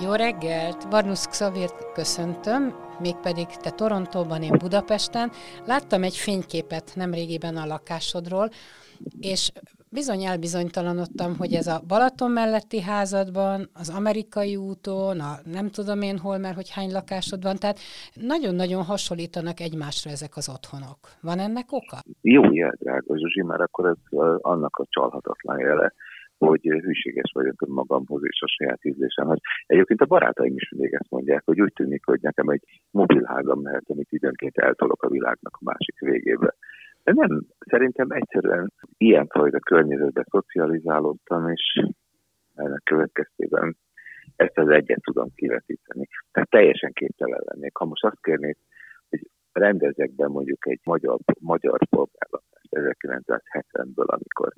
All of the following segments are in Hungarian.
Jó reggelt! Varnusz Xavért köszöntöm, mégpedig te Torontóban, én Budapesten. Láttam egy fényképet nemrégiben a lakásodról, és bizony elbizonytalanodtam, hogy ez a Balaton melletti házadban, az amerikai úton, a nem tudom én hol, mert hogy hány lakásod van, tehát nagyon-nagyon hasonlítanak egymásra ezek az otthonok. Van ennek oka? Jó jel, drága Zsuzsi, mert akkor ez annak a csalhatatlan jele, hogy hűséges vagyok magamhoz és a saját ízlésemhez. Egyébként a barátaim is mindig ezt mondják, hogy úgy tűnik, hogy nekem egy mobilházam mehet, amit időnként eltolok a világnak a másik végébe. De nem, szerintem egyszerűen ilyenfajta környezetbe szocializálódtam, és ennek következtében ezt az egyet tudom kivetíteni. Tehát teljesen képtelen lennék. Ha most azt kérnék, hogy rendezek be mondjuk egy magyar, magyar polgárlatást 1970-ből, amikor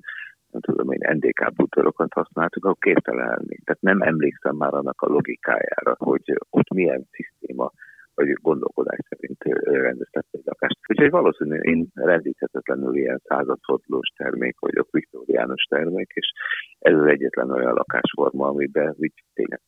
nem tudom én, NDK bútorokat használtuk, akkor képtelen lennék. Tehát nem emlékszem már annak a logikájára, hogy ott milyen szisztéma vagy gondolkodás szerint rendeztek egy lakást. Úgyhogy valószínűleg én rendíthetetlenül ilyen századfordulós termék vagyok, viktoriánus termék, és ez az egyetlen olyan lakásforma, amiben úgy tényleg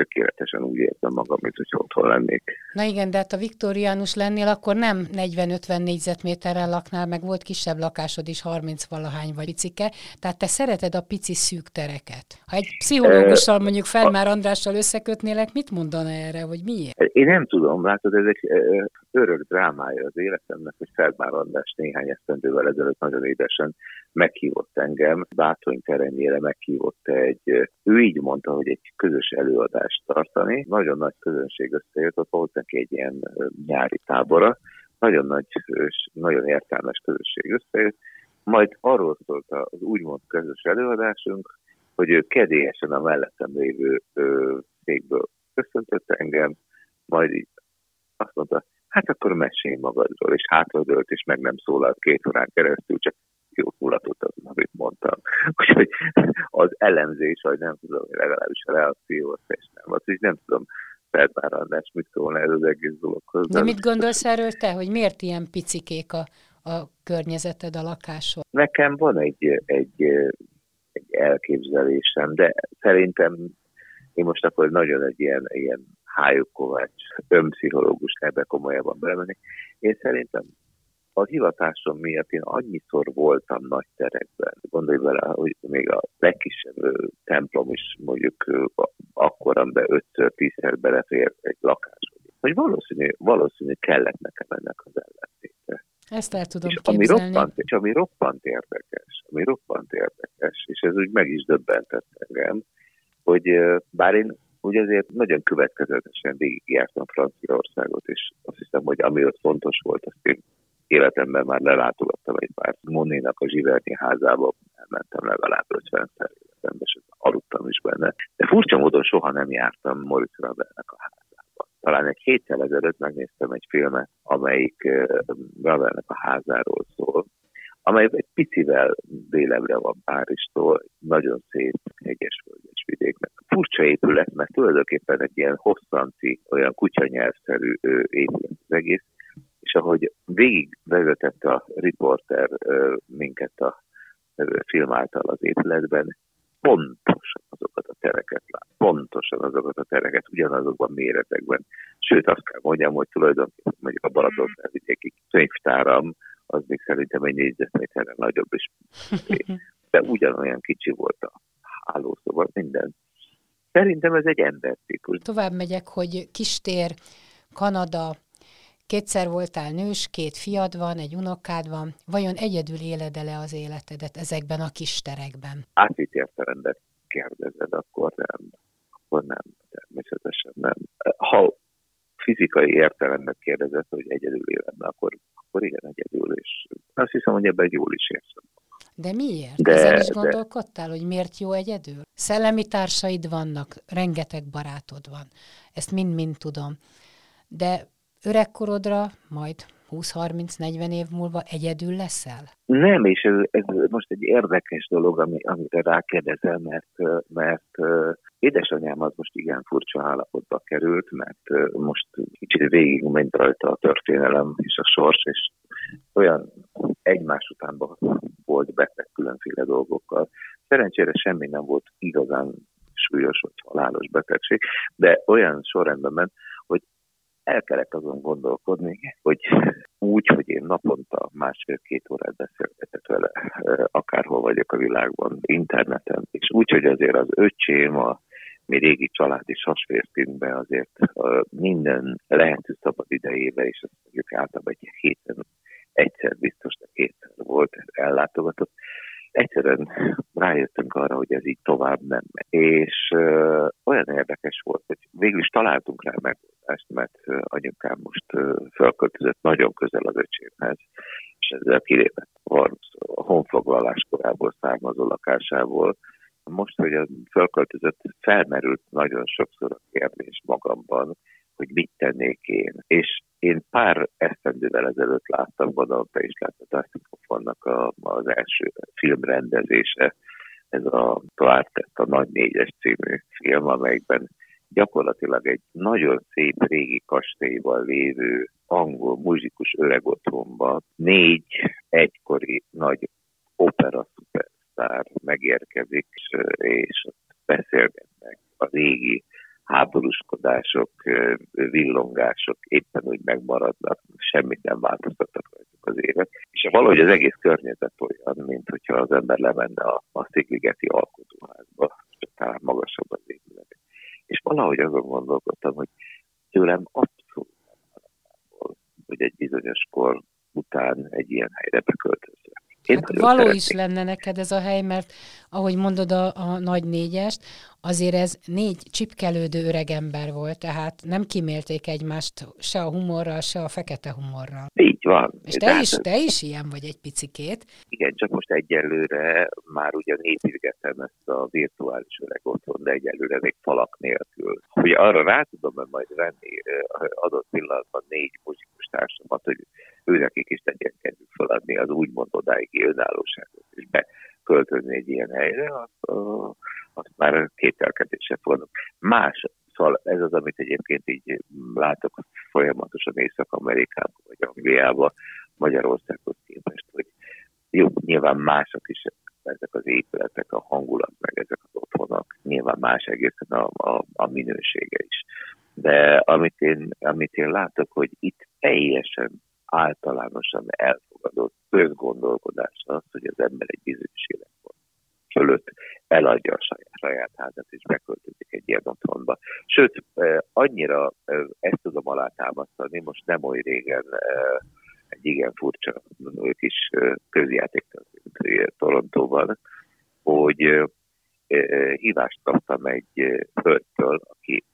tökéletesen úgy érzem magam, mint hogy otthon lennék. Na igen, de hát a viktoriánus lennél, akkor nem 40-50 négyzetméterrel laknál, meg volt kisebb lakásod is, 30 valahány vagy picike, tehát te szereted a pici szűk tereket. Ha egy pszichológussal, mondjuk Felmár Andrással összekötnélek, mit mondana erre, vagy miért? Én nem tudom, látod, ez egy örök drámája az életemnek, hogy Felmár András néhány esztendővel ezelőtt nagyon édesen meghívott engem, Bátony terenyére meghívott egy, ő így mondta, hogy egy közös előadást tartani. Nagyon nagy közönség összejött, ott volt neki egy ilyen nyári tábora, nagyon nagy, nagyon értelmes közösség összejött, majd arról szólt az úgymond közös előadásunk, hogy ő kedélyesen a mellettem lévő székből köszöntött engem, majd így azt mondta, hát akkor mesélj magadról, és hátradőlt, és meg nem szólalt két órán keresztül, csak jót mulatott az, amit mondtam. Úgyhogy az elemzés, vagy nem tudom, legalábbis a reakció, az nem. Az is nem tudom, Feldmár András mit szólna ez az egész dologhoz. De mit gondolsz erről te, hogy miért ilyen picikék a, a környezeted, a lakásod? Nekem van egy, egy, egy elképzelésem, de szerintem én most akkor nagyon egy ilyen, ilyen Hájuk Kovács önpszichológus ebbe komolyabban belemenni. Én szerintem a hivatásom miatt én annyiszor voltam nagy terekben. Gondolj bele, hogy még a legkisebb templom is mondjuk akkor, amiben ötször, tízszer belefér egy lakás. Hogy valószínű, valószínű kellett nekem ennek az ellentéte. Ezt el tudom és képzelni. Ami roppant, és ami roppant érdekes, ami roppant érdekes, és ez úgy meg is döbbentett engem, hogy bár én ugye azért nagyon következetesen végigjártam Franciaországot, és azt hiszem, hogy ami ott fontos volt, azt én életemben már lelátogattam egy pár. Monénak a Zsiverni házába elmentem legalább 50-szer életemben, és aludtam is benne. De furcsa módon soha nem jártam Moritz Ravelnek a házába. Talán egy héttel ezelőtt megnéztem egy filmet, amelyik Ravelnek a házáról szól, amely egy picivel délebre van Párizstól, nagyon szép hegyes vidéknek. Furcsa épület, mert tulajdonképpen egy ilyen hosszanti, olyan kutyanyelvszerű épület az egész, és ahogy végig vezetett a riporter minket a film által az épületben, pontosan azokat a tereket lát, pontosan azokat a tereket, ugyanazokban méretekben. Sőt, azt kell mondjam, hogy tulajdonképpen mondjuk a Balaton vidéki könyvtáram, az még szerintem egy négyzetméterre nagyobb is. De ugyanolyan kicsi volt a hálószoba, minden. Szerintem ez egy embertípus. Tovább megyek, hogy Kistér, Kanada, Kétszer voltál nős, két fiad van, egy unokád van. Vajon egyedül éled le az életedet ezekben a kis terekben? Átvitt értelemben kérdezed, akkor nem. Akkor nem, természetesen nem. Ha fizikai értelemben kérdezed, hogy egyedül éled, akkor, akkor igen, egyedül, és azt hiszem, hogy ebben jól is érzem. De miért? De, Ezen is gondolkodtál, de... hogy miért jó egyedül? Szellemi társaid vannak, rengeteg barátod van. Ezt mind-mind tudom de öregkorodra majd 20-30-40 év múlva egyedül leszel? Nem, és ez, ez most egy érdekes dolog, ami, amire rákérdezel, mert, mert édesanyám az most igen furcsa állapotba került, mert most kicsit végig ment rajta a történelem és a sors, és olyan egymás utánban volt beteg különféle dolgokkal. Szerencsére semmi nem volt igazán súlyos vagy halálos betegség, de olyan sorrendben ment, hogy el kellett azon gondolkodni, hogy úgy, hogy én naponta másfél-két órát beszélgetek vele, akárhol vagyok a világban, interneten, és úgy, hogy azért az öcsém, a mi régi családi sasvértünkben azért minden lehető szabad idejébe, és azt mondjuk általában egy héten egyszer biztos, de kétszer volt, ellátogatott, egyszerűen rájöttünk arra, hogy ez így tovább nem. És uh, olyan érdekes volt, hogy végül is találtunk rá megoldást, mert uh, anyukám most uh, felköltözött nagyon közel az öcsémhez, és ezzel kilépett a honfoglalás korából származó lakásából. Most, hogy a felköltözött, felmerült nagyon sokszor a kérdés magamban, hogy mit tennék én. És én pár esztendővel ezelőtt láttam, gondolom te is láttad a, az első filmrendezése, ez a Clartet, a Nagy Négyes című film, amelyikben gyakorlatilag egy nagyon szép régi kastélyban lévő angol muzsikus öreg otthonban négy egykori nagy opera szupersztár megérkezik, és beszélgetnek a régi háborúskodások, villongások éppen úgy megmaradnak, semmit nem változtattak rajtuk az évek. És valahogy az egész környezet olyan, mint hogyha az ember lemenne a, a Szigligeti alkotóházba, csak talán magasabb az épület. És valahogy azon gondolkodtam, hogy tőlem abszolút nem hogy egy bizonyos kor után egy ilyen helyre beköltözzek. Én hát való szeretnék. is lenne neked ez a hely, mert ahogy mondod a, a nagy négyest, azért ez négy csipkelődő öreg ember volt, tehát nem kimélték egymást se a humorral, se a fekete humorral. Így van. És te is, te is ilyen vagy egy picikét. Igen, csak most egyelőre már ugye építgettem ezt a virtuális öreg otthon, de egyelőre még falak nélkül. Hogy arra rá tudom majd venni adott pillanatban négy muzsikus társamat, hogy őnekik is tegyen kedvük feladni az úgymond odáigi önállóságot, és beköltözni egy ilyen helyre, azt, azt már kételkedésre fognak. Más, szóval ez az, amit egyébként így látok folyamatosan Észak-Amerikában, vagy Angliában, Magyarországhoz képest, hogy jó, nyilván mások is ezek az épületek, a hangulat, meg ezek az otthonok, nyilván más egészen a, a, a minősége is. De amit én, amit én látok, hogy itt teljesen általánosan elfogadott közgondolkodás az, hogy az ember egy bizonyos életkor fölött eladja a saját, saját házat és beköltözik egy ilyen otthonba. Sőt, annyira ezt tudom alátámasztani, most nem oly régen egy igen furcsa kis közjáték Torontóban, hogy hívást kaptam egy hölgytől, aki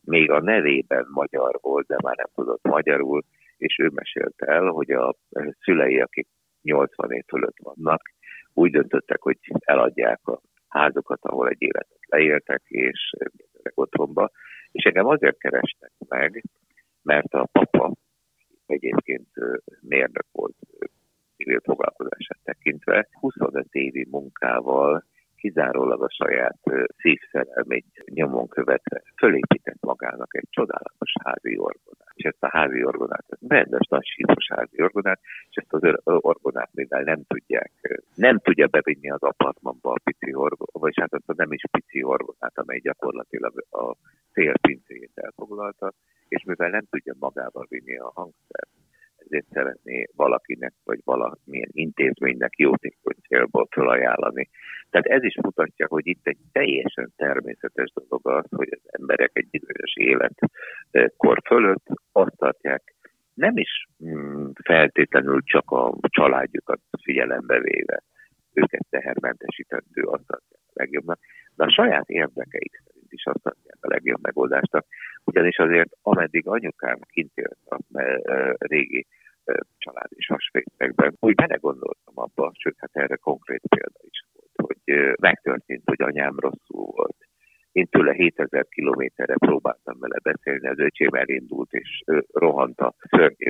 még a nevében magyar volt, de már nem tudott magyarul, és ő mesélte el, hogy a szülei, akik 80 év fölött vannak, úgy döntöttek, hogy eladják a házukat, ahol egy életet leéltek, és otthonba. És engem azért kerestek meg, mert a papa egyébként mérnök volt civil foglalkozását tekintve, 25 évi munkával kizárólag a saját szívszerelmét nyomon követve fölépített magának egy csodálatos házi orgonát. És ezt a házi orgonát, ez rendes nagy sívos házi orgonát, és ezt az orgonát mivel nem tudják, nem tudja bevinni az apartmanba a pici orgonát, vagy hát azt a nem is pici orgonát, amely gyakorlatilag a szélpincéjét elfoglalta, és mivel nem tudja magával vinni a hangszert, ezért szeretné valakinek, vagy valamilyen intézménynek jótékony célból felajánlani. Tehát ez is mutatja, hogy itt egy teljesen természetes dolog az, hogy az emberek egy bizonyos életkor fölött azt tartják, nem is mm, feltétlenül csak a családjukat figyelembe véve őket tehermentesítendő azt tartják legjobbnak, de a saját érdekeik szerint is azt tartják a legjobb megoldásnak, ugyanis azért ameddig anyukám kint élt a régi család és hasfészekben, úgy belegondoltam abba, sőt, hát erre konkrét példa is volt, hogy megtörtént, hogy anyám rosszul volt, én tőle 7000 kilométerre próbáltam vele beszélni, az öcsém elindult, és rohant a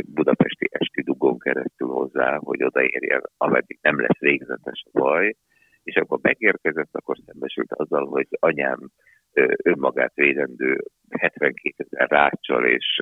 budapesti esti dugón keresztül hozzá, hogy odaérjen, ameddig nem lesz végzetes a baj, és akkor megérkezett, akkor szembesült azzal, hogy anyám önmagát védendő 72 ezer ráccsal és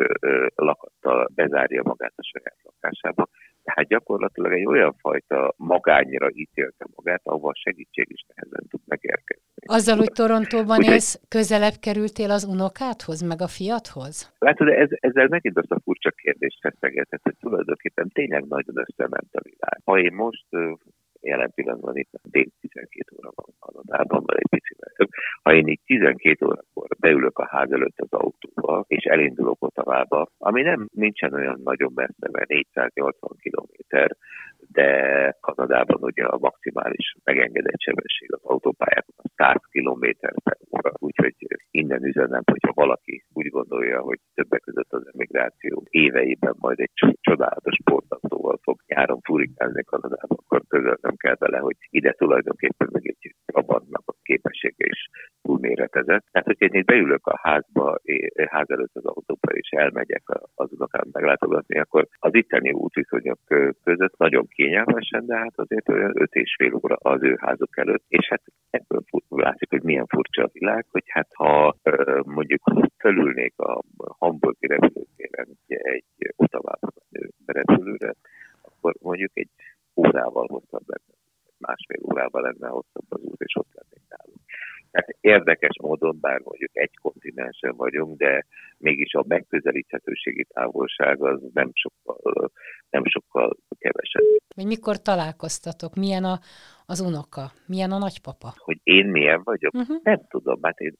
lakattal bezárja magát a saját lakásába. Tehát gyakorlatilag egy olyan fajta magányra ítélte magát, ahol segítség is nehezen tud megérkezni. Azzal, hogy Torontóban Úgy, élsz, közelebb kerültél az unokádhoz, meg a fiathoz? Látod, ez, ezzel megint azt a furcsa kérdést feszegetett, hogy tulajdonképpen tényleg nagyon összement a világ. Ha én most jelen pillanatban itt dél 12 óra van Kanadában, vagy egy picivel több. Ha én így 12 órakor beülök a ház előtt az autóba, és elindulok Ottavába, ami nem nincsen olyan nagyon messze, mert 480 kilométer, de Kanadában ugye a maximális megengedett sebesség az autópályákon a 100 km per óra, úgyhogy innen üzenem, hogyha valaki úgy gondolja, hogy többek között az emigráció éveiben majd egy csodálatos sportautóval fog nyáron furikálni Kanadában, akkor közölnöm kell vele, hogy ide tulajdonképpen meg egy Trabantnak a képessége is túlméretezett. Tehát, hogy én itt beülök a házba, ház előtt az autóba, és elmegyek az unokám meglátogatni, akkor az itteni útviszonyok között nagyon kényelmesen, de hát azért olyan öt és fél óra az ő házuk előtt, és hát ebből látszik, hogy milyen furcsa a világ, hogy hát ha mondjuk fölülnék a hamburgi repülőtéren egy Ottavába repülőre, akkor mondjuk egy órával hosszabb lenne, másfél órával lenne hosszabb az út, és ott lennék nálunk. Tehát érdekes módon, bár mondjuk egy kontinensen vagyunk, de mégis a megközelíthetőségi távolság az nem sokkal, nem sokkal kevesebb. Hogy mikor találkoztatok? Milyen a, az unoka? Milyen a nagypapa? Hogy én milyen vagyok? Uh-huh. Nem tudom, hát én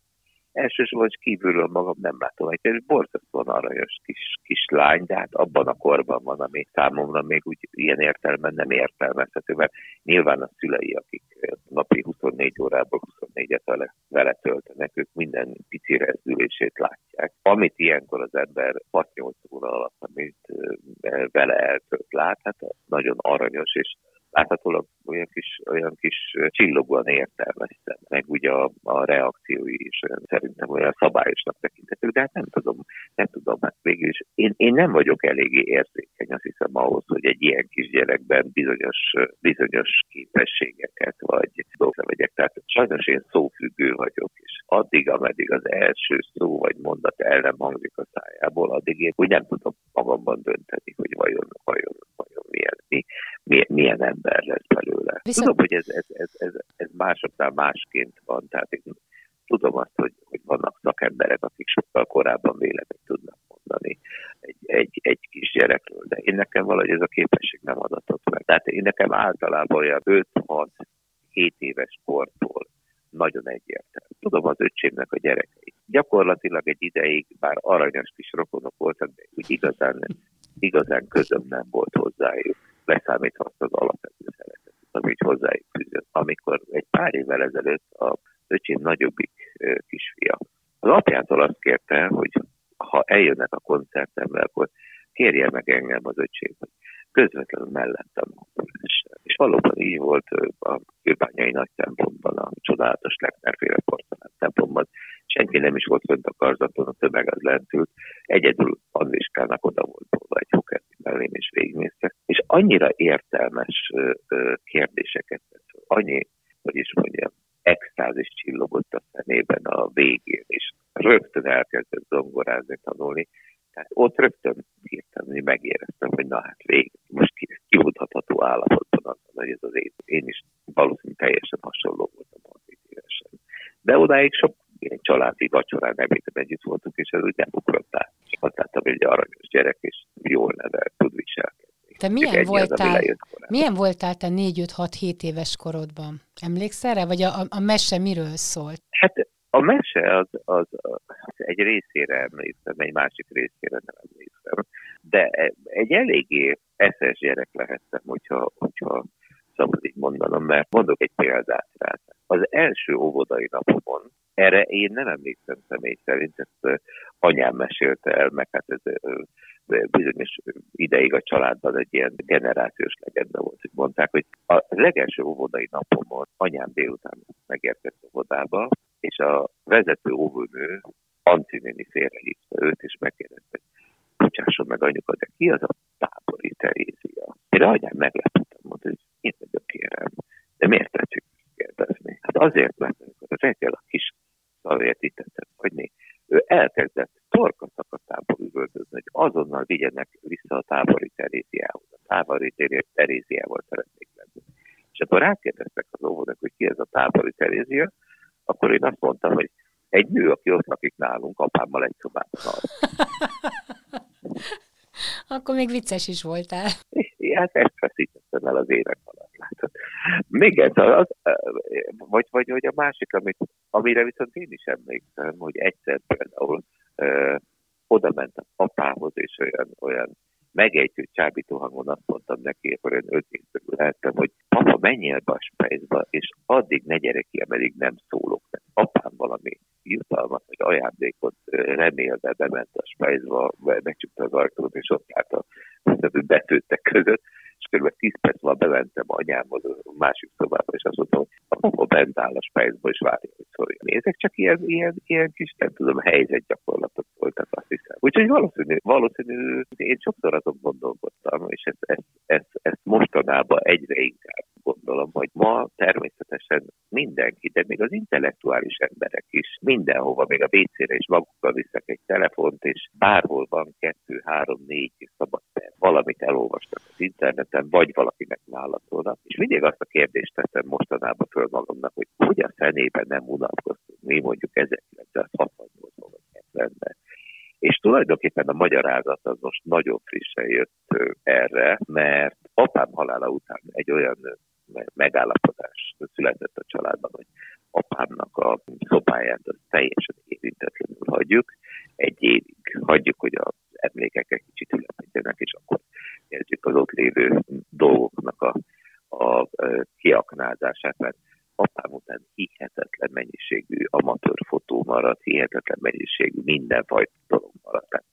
elsősorban kívülről magam nem látom. Egy borzasztóan aranyos kis, kis lány, de hát abban a korban van, ami számomra még úgy ilyen értelemben nem értelmezhető, mert nyilván a szülei, akik napi 24 órából 24-et vele, töltenek, ők minden pici rezdülését látják. Amit ilyenkor az ember 6-8 óra alatt, amit vele eltölt lát, hát nagyon aranyos és láthatólag olyan kis, olyan kis csillogóan értelmeztem, meg ugye a, a reakciói is olyan, szerintem olyan szabályosnak tekintetők, de hát nem tudom, nem tudom, hát végül is én, én nem vagyok eléggé érzékeny, azt hiszem ahhoz, hogy egy ilyen kisgyerekben bizonyos, bizonyos képességeket vagy dolgokra vegyek. Tehát sajnos én szófüggő vagyok, és addig, ameddig az első szó vagy mondat el nem hangzik a szájából, addig én úgy nem tudom magamban dönteni, hogy vajon, vajon, vajon milyen, mi, milyen, ember lesz belőle. Viszont... Tudom, hogy ez, ez, ez, ez, ez másoknál másként van, tehát én tudom azt, hogy, hogy vannak szakemberek, akik sokkal korábban véleményt tudnak mondani egy, egy, egy kis gyerekről, de én nekem valahogy ez a képesség nem adatott meg. Tehát én nekem általában olyan 5-6-7 éves kortól nagyon egyértelmű. Tudom az öcsémnek a gyerekei. Gyakorlatilag egy ideig, bár aranyos kis rokonok voltak, de úgy igazán, igazán közöm nem volt hozzájuk leszámítva az alapvető szeretet, amit hozzájuk fűzött. Amikor egy pár évvel ezelőtt a öcsém nagyobbik kisfia az apjától azt kérte, hogy ha eljönnek a koncertemre, akkor kérje meg engem az öcsém, hogy közvetlenül mellettem És valóban így volt a kőbányai nagy templomban, a csodálatos Lechner-féle porcelán templomban. Senki nem is volt fönt a karzaton, a tömeg az lentült. Egyedül Andriskának oda volt volna egy hokerti mellém, és végignéztek. És annyira értelmes kérdéseket tett, annyi, hogy is mondjam, extázis csillogott a szemében a végén, és rögtön elkezdett zongorázni, tanulni, tehát ott rögtön hirtelen megéreztem, hogy na hát vég, most kihúzható állapotban az, hogy ez az én, én is valószínűleg teljesen hasonló voltam 30 évesen. De odáig sok ilyen családi vacsorán ebédem együtt voltunk, és ez úgy nem ugrott át. Azt láttam, hogy egy aranyos gyerek, és jól nevel tud viselkedni. Te milyen voltál, milyen voltál te 4-5-6-7 éves korodban? Emlékszel rá? Vagy a, a mese miről szólt? Hát a mese az, az, az egy részére emlékszem, egy másik részére nem emlékszem, de egy eléggé eszes gyerek lehettem, hogyha, hogyha szabad így mondanom, mert mondok egy példát rá. Az első óvodai napomon, erre én nem emlékszem személy szerint, ezt anyám mesélte el, meg hát ez bizonyos ideig a családban egy ilyen generációs legenda volt, hogy mondták, hogy a legelső óvodai napomon anyám délután megérkezett óvodába, és a vezető óvónő Ancinéni félrehívta őt, és megkérdezte, bocsásson meg anyuka, de ki az a tábori Terézia? Én anyám meglepettem, mondta, hogy én vagyok kérem. De miért tetszik kérdezni? Hát azért, mert amikor reggel a kis szavért itt hagyni, ő elkezdett torka üvöltözni, hogy azonnal vigyenek vissza a tábori Teréziához. A tábori Teréziával szeretnék lenni. És akkor rákérdeztek az óvónak, hogy ki ez a tábori Terézia, akkor én azt mondtam, hogy egy nő, aki ott lakik nálunk, apámmal egy szobában Akkor még vicces is voltál. Hát ezt feszítettem el az évek alatt, látod. Még ez az, vagy, vagy, vagy a másik, amit, amire viszont én is emlékszem, hogy egyszer például oda ment az apához, és olyan, olyan megejtő csábító hangon azt mondtam neki, akkor én öt évtől lehettem, hogy papa, menjél be a spejzba, és addig ne gyere ki, ameddig nem szólok. Apám valami jutalmat, vagy ajándékot remélve bement a spejzba, megcsukta az ajtót, és ott állt a betőttek között, és kb. 10 perc van bementem anyámhoz a másik szobába, és azt mondtam, hogy a papa bent áll a spejzba, és várja, hogy szóljon. Ezek csak ilyen, ilyen, ilyen kis, nem tudom, helyzetgyakorlatok voltak, azt hiszem. Úgyhogy valószínű, valószínű, én sokszor azon gondolkodtam, és ezt, ezt, ezt, ezt mostanában egyre inkább gondolom, hogy ma természetesen mindenki, de még az intellektuális emberek is mindenhova, még a WC-re is magukkal viszek egy telefont, és bárhol van kettő, három, négy szabad perc, valamit elolvastak az interneten, vagy valakinek válaszolnak. És mindig azt a kérdést teszem mostanában föl magamnak, hogy hogy a fenében nem unatkoztunk mi mondjuk 1968-ban vagy 70-ben. És tulajdonképpen a magyarázat az most nagyon frissen jött erre, mert apám halála után egy olyan megállapodás született a családban, hogy apámnak a szobáját az teljesen érintetlenül hagyjuk, egy évig hagyjuk, hogy az emlékek egy kicsit ülepedjenek, és akkor kezdjük az ott lévő dolgoknak a, a kiaknázását, mert apám után hihetetlen mennyiségű amatőr fotó maradt, hihetetlen mennyiségű mindenfajta dolog maradt. Tehát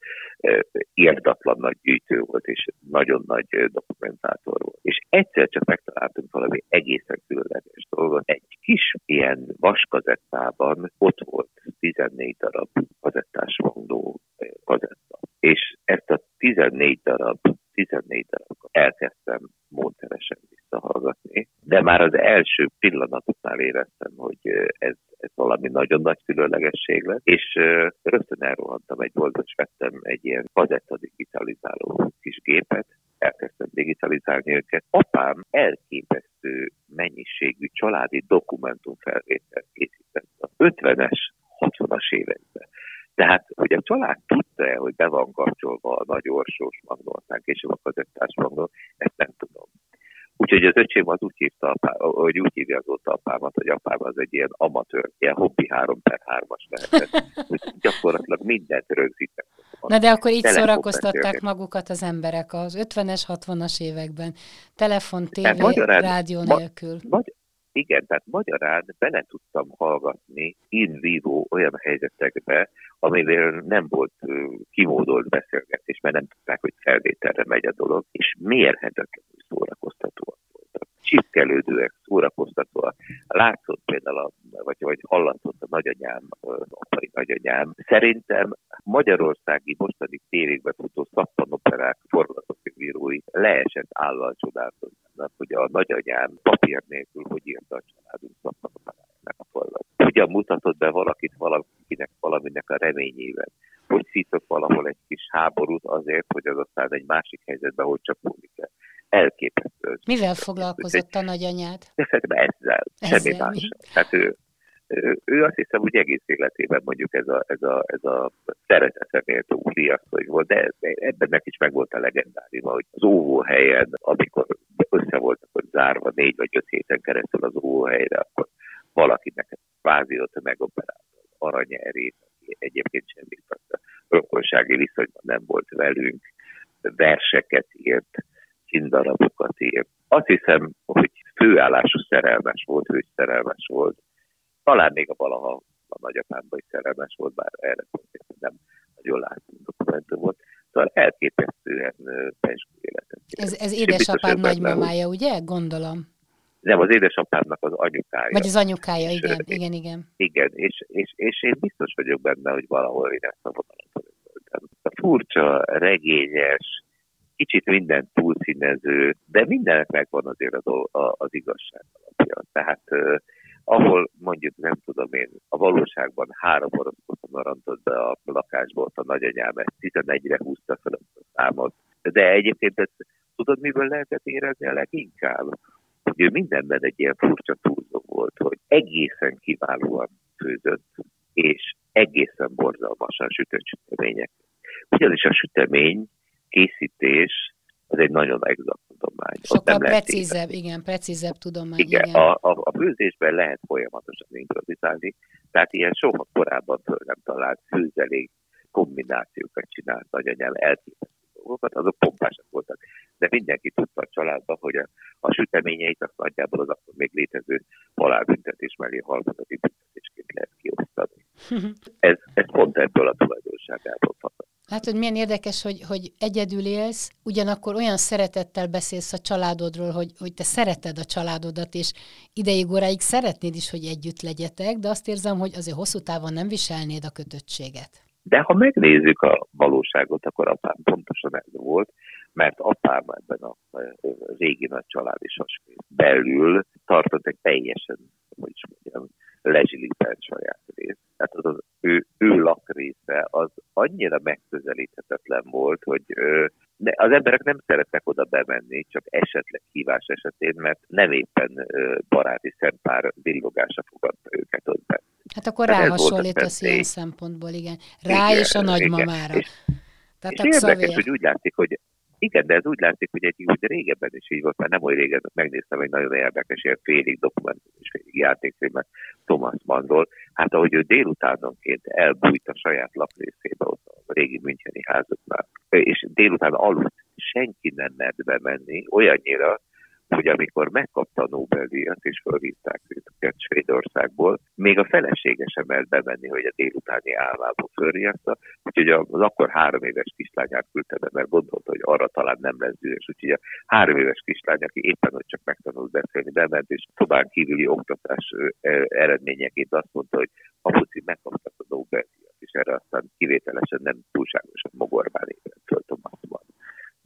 érdatlan nagy gyűjtő volt, és nagyon nagy dokumentátor volt. És egyszer csak megtaláltunk valami egészen különleges dolgot. Egy kis ilyen vaskazettában ott volt 14 darab kazettás mondó kazetta. És ezt a 14 darab 14 darab elkezdtem módszeresen visszahallgatni, de már az első pillanatoknál éreztem, hogy ez, ez valami nagyon nagy különlegesség lett, és rögtön elrohantam egy boltot, és vettem egy ilyen kazetta digitalizáló kis gépet, elkezdtem digitalizálni őket. Apám elképesztő mennyiségű családi dokumentumfelvételt készített a 50-es, 60-as években. Tehát, hogy a család tudta-e, hogy be van kapcsolva a nagy orsós magnó, aztán később a kazettás magnó, ezt nem tudom. Úgyhogy az öcsém az úgy hívta, apá, hogy úgy hívja azóta apámat, hogy apám az egy ilyen amatőr, ilyen hobbi 3 per 3-as lehetett. Gyakorlatilag mindent rögzítek. Na de akkor így szórakoztatták magukat az emberek az 50-es, 60-as években. Telefon, tévé, rádió nélkül. Ma, igen, tehát magyarán bele tudtam hallgatni in vivo olyan helyzetekbe, amivel nem volt kimódolt beszélgetés, mert nem tudták, hogy felvételre megy a dolog, és mérhetetlenül szórakoztatóak voltak. Csipkelődőek, szórakoztatóak. Látszott például, a, vagy, vagy hallatszott a nagyanyám, apai nagyanyám. Szerintem magyarországi mostani tévékbe futó szappanoperák forgatókönyvírói leesett állal csodálkoznak, hogy a nagyanyám papír nélkül hogy írta a családunk szappanoperájának a forgat. Hogyan mutatott be valakit valakinek valaminek a reményében hogy szítok valahol egy kis háborút azért, hogy az aztán egy másik helyzetben hogy csapódik el. Elképesztő. Mivel foglalkozott a nagyanyád? Szerintem ezzel, ezzel semmi más. Tehát ő, ő, azt hiszem, hogy egész életében mondjuk ez a, ez a, ez a szeretetre méltó úriasszony volt, de ebben neki is meg volt a legendáriuma, hogy az óvóhelyen, amikor össze voltak hogy zárva négy vagy öt héten keresztül az óvóhelyre, akkor valakinek kvázi ott megoperált aranyerét, egyébként semmi rokonsági viszonyban nem volt velünk, verseket írt, színdarabokat írt. Azt hiszem, hogy főállású szerelmes volt, hős szerelmes volt. Talán még a valaha a nagyapámban is szerelmes volt, bár erre nem nagyon látunk dokumentum volt. Szóval elképesztően peskő életet. Ez, ez édesapád nagymamája, ugye? Gondolom. Nem, az édesapámnak az anyukája. Vagy az anyukája, igen, és, igen, igen. Igen, és, és, és én biztos vagyok benne, hogy valahol én ezt a vonalat A furcsa, regényes, kicsit minden túlszínező, de mindenek megvan azért az, az igazság alapja. Tehát uh, ahol mondjuk nem tudom én, a valóságban három oroszkot marantott be a lakásból, a nagyanyám ezt 11-re húzta fel a számot. De egyébként ezt, tudod, miből lehetett érezni a leginkább? Hogy ő mindenben egy ilyen furcsa túlzó volt, hogy egészen kiválóan főzött, és egészen borzalmasan sütött sütemények. Ugyanis a sütemény készítés az egy nagyon exakt tudomány. Sokkal precízebb, igen, precízebb tudomány. Igen, igen. A, a, a főzésben lehet folyamatosan improvizálni, tehát ilyen soha korábban föl nem talált főzelék kombinációkat csinált nagyanyám elképesztő dolgokat, azok pompásak voltak. De mindenki tudta a családban, hogy a, a süteményeit azt nagyjából az akkor még létező halálbüntetés mellé halmazati büntetésként lehet kiosztani. ez, ez pont ebből a tulajdonságából. Hát, hogy milyen érdekes, hogy, hogy egyedül élsz, ugyanakkor olyan szeretettel beszélsz a családodról, hogy, hogy te szereted a családodat, és ideig óráig szeretnéd is, hogy együtt legyetek, de azt érzem, hogy azért hosszú távon nem viselnéd a kötöttséget. De ha megnézzük a valóságot, akkor apám pontosan ez volt, mert apám ebben a régi nagy családi belül tartott egy teljesen, hogy is mondjam, lezsilipelt saját részt. Tehát az, az ő, ő lakrésze az annyira megközelíthetetlen volt, hogy ö, de az emberek nem szeretnek oda bemenni, csak esetleg hívás esetén, mert nem éppen baráti szempár villogása fogadta őket ott be. Hát akkor ráhasonlítasz ilyen szempontból, igen. Rá igen, és a nagymamára. Igen. És, Tehát és érdekes, hogy úgy látszik, hogy igen, de ez úgy látszik, hogy egy úgy régebben is így volt, mert nem olyan régen megnéztem egy nagyon érdekes, ilyen félig dokumentum és félig játékfilmet Thomas Mannról. Hát ahogy ő délutánonként elbújt a saját laprészébe ott a régi Müncheni házuknál, és délután aludt, senki nem mert bemenni, olyannyira, hogy amikor megkapta a Nobel-díjat és fölhívták őket Svédországból, még a felesége sem mert bemenni, hogy a délutáni álmából fölriaszta, úgyhogy az akkor három éves kislányát küldte be, mert gondolta, hogy arra talán nem lesz dühös, úgyhogy a három éves kislány, aki éppen hogy csak megtanult beszélni, bement, és szobán kívüli oktatás eredményeként azt mondta, hogy apuci megkaptak a Nobel-díjat, és erre aztán kivételesen nem túlságosan Tomásban.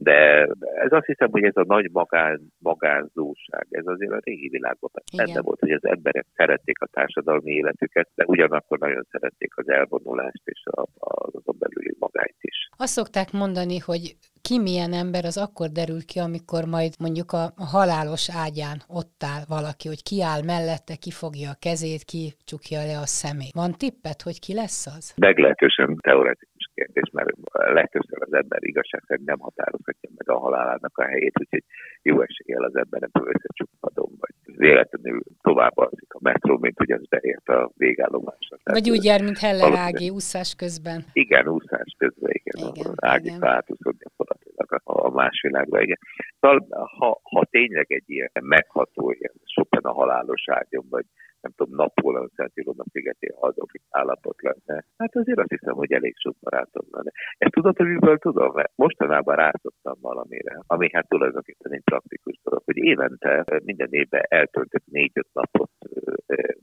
De ez azt hiszem, hogy ez a nagy magán, magánzóság, ez azért a régi világban benne volt, hogy az emberek szerették a társadalmi életüket, de ugyanakkor nagyon szerették az elvonulást és a, a, azon belüli magányt is. Azt szokták mondani, hogy ki milyen ember, az akkor derül ki, amikor majd mondjuk a, a halálos ágyán ott áll valaki, hogy ki áll mellette, ki fogja a kezét, ki csukja le a szemét. Van tippet, hogy ki lesz az? Meglehetősen teoretikus kérdés, mert legtöbbször az ember igazság szerint nem határozhatja meg a halálának a helyét, úgyhogy jó eséllyel az ember nem összecsukhatom, vagy véletlenül tovább alszik a metró, mint hogy az beért a végállomásra. Vagy úgy jár, mint Heller Ági, úszás közben. Igen, úszás közben, igen. igen Ági átúszod gyakorlatilag a, a más világba, igen. Szóval, ha, ha tényleg egy ilyen megható, ilyen sokan a halálos ágyon, vagy nem tudom, Napóleon Szent Ilona szigeti hazok állapot lenne. Hát azért azt hiszem, hogy elég sok barátom lenne. Ezt tudod, hogy miből tudom? Mert mostanában rátottam valamire, ami hát tulajdonképpen egy praktikus dolog, hogy évente minden évben eltöltök négy-öt napot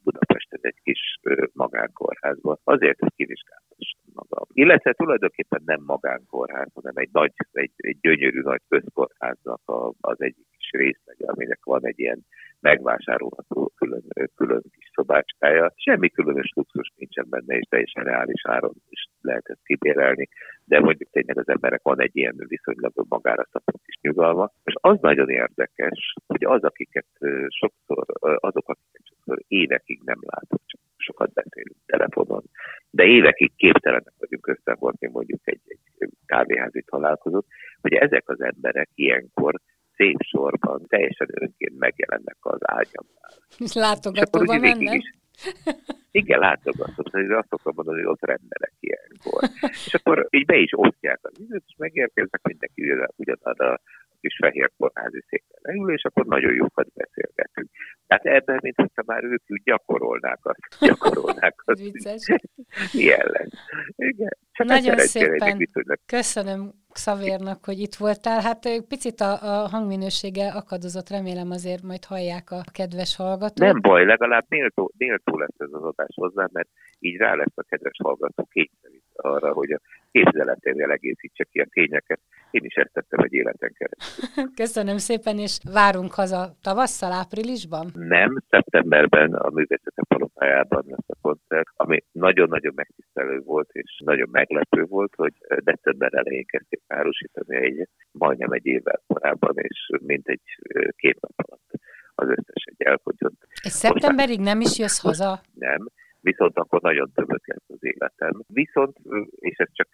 Budapesten egy kis magánkórházban, azért, hogy kivizsgáltassam magam. Illetve tulajdonképpen nem magánkórház, hanem egy nagy, egy, egy gyönyörű nagy közkórháznak az egyik kis részlege, aminek van egy ilyen megvásárolható külön, külön kis szobácskája. Semmi különös luxus nincsen benne, és teljesen reális áron is lehet ezt kibérelni, de mondjuk tényleg az emberek van egy ilyen viszonylag magára szabott kis nyugalma. És az nagyon érdekes, hogy az, akiket sokszor, azok, akiket sokszor évekig nem látok, csak sokat beszélünk telefonon, de évekig képtelenek vagyunk összehozni mondjuk egy, egy kávéházi találkozót, hogy ezek az emberek ilyenkor szép sorban teljesen önként megjelennek az ágyamnál. És látogatóba mennek? Igen, látogatom, hogy azt szoktam mondani, hogy ott rendelek ilyenkor. és akkor így be is osztják az időt, és megérkeznek mindenki ugyanaz a kis fehér kórházi székre leül, és akkor nagyon jókat beszélgetünk. Tehát ebben, mint hogyha már ők úgy gyakorolnák azt, gyakorolnák azt. Vicces. Ilyen lesz. Igen. Csak Nagyon szépen köszönöm Szavérnak, hogy itt voltál. Hát picit a, a hangminősége akadozott, remélem azért majd hallják a kedves hallgatók. Nem baj, legalább méltó, méltó lesz ez az adás hozzá, mert így rá lesz a kedves hallgató kényszerít arra, hogy a képzeleténél egészítse ki a tényeket. Én is ezt tettem egy életen keresztül. Köszönöm szépen, és várunk haza tavasszal, áprilisban? Nem, szeptemberben a Művészetek Palotájában lesz a koncert, ami nagyon-nagyon megtisztelő volt, és nagyon meglepő volt, hogy december elején kezdték párosítani egy, majdnem egy évvel korábban, és mintegy két nap alatt az összes egy elfogyott. És szeptemberig nem is jössz haza? Nem, viszont akkor nagyon többet lesz az életem. Viszont, és ez csak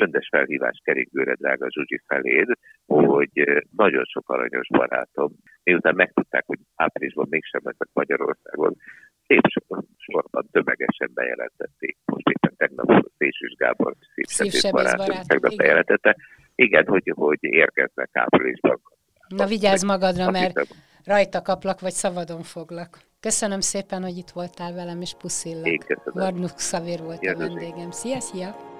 csöndes felhívás keringőre, drága Zsuzsi feléd, hogy nagyon sok aranyos barátom, miután megtudták, hogy áprilisban mégsem leszek Magyarországon, szép sorban tömegesen bejelentették. Most éppen tegnap Szésűs Gábor szívsebész barátom tegnap bejelentette. Igen, hogy, hogy érkeznek áprilisban. Na vigyázz magadra, mert rajta kaplak, vagy szabadon foglak. Köszönöm szépen, hogy itt voltál velem, és puszillak. Vardnuk Szavér volt a vendégem. Szia, szia!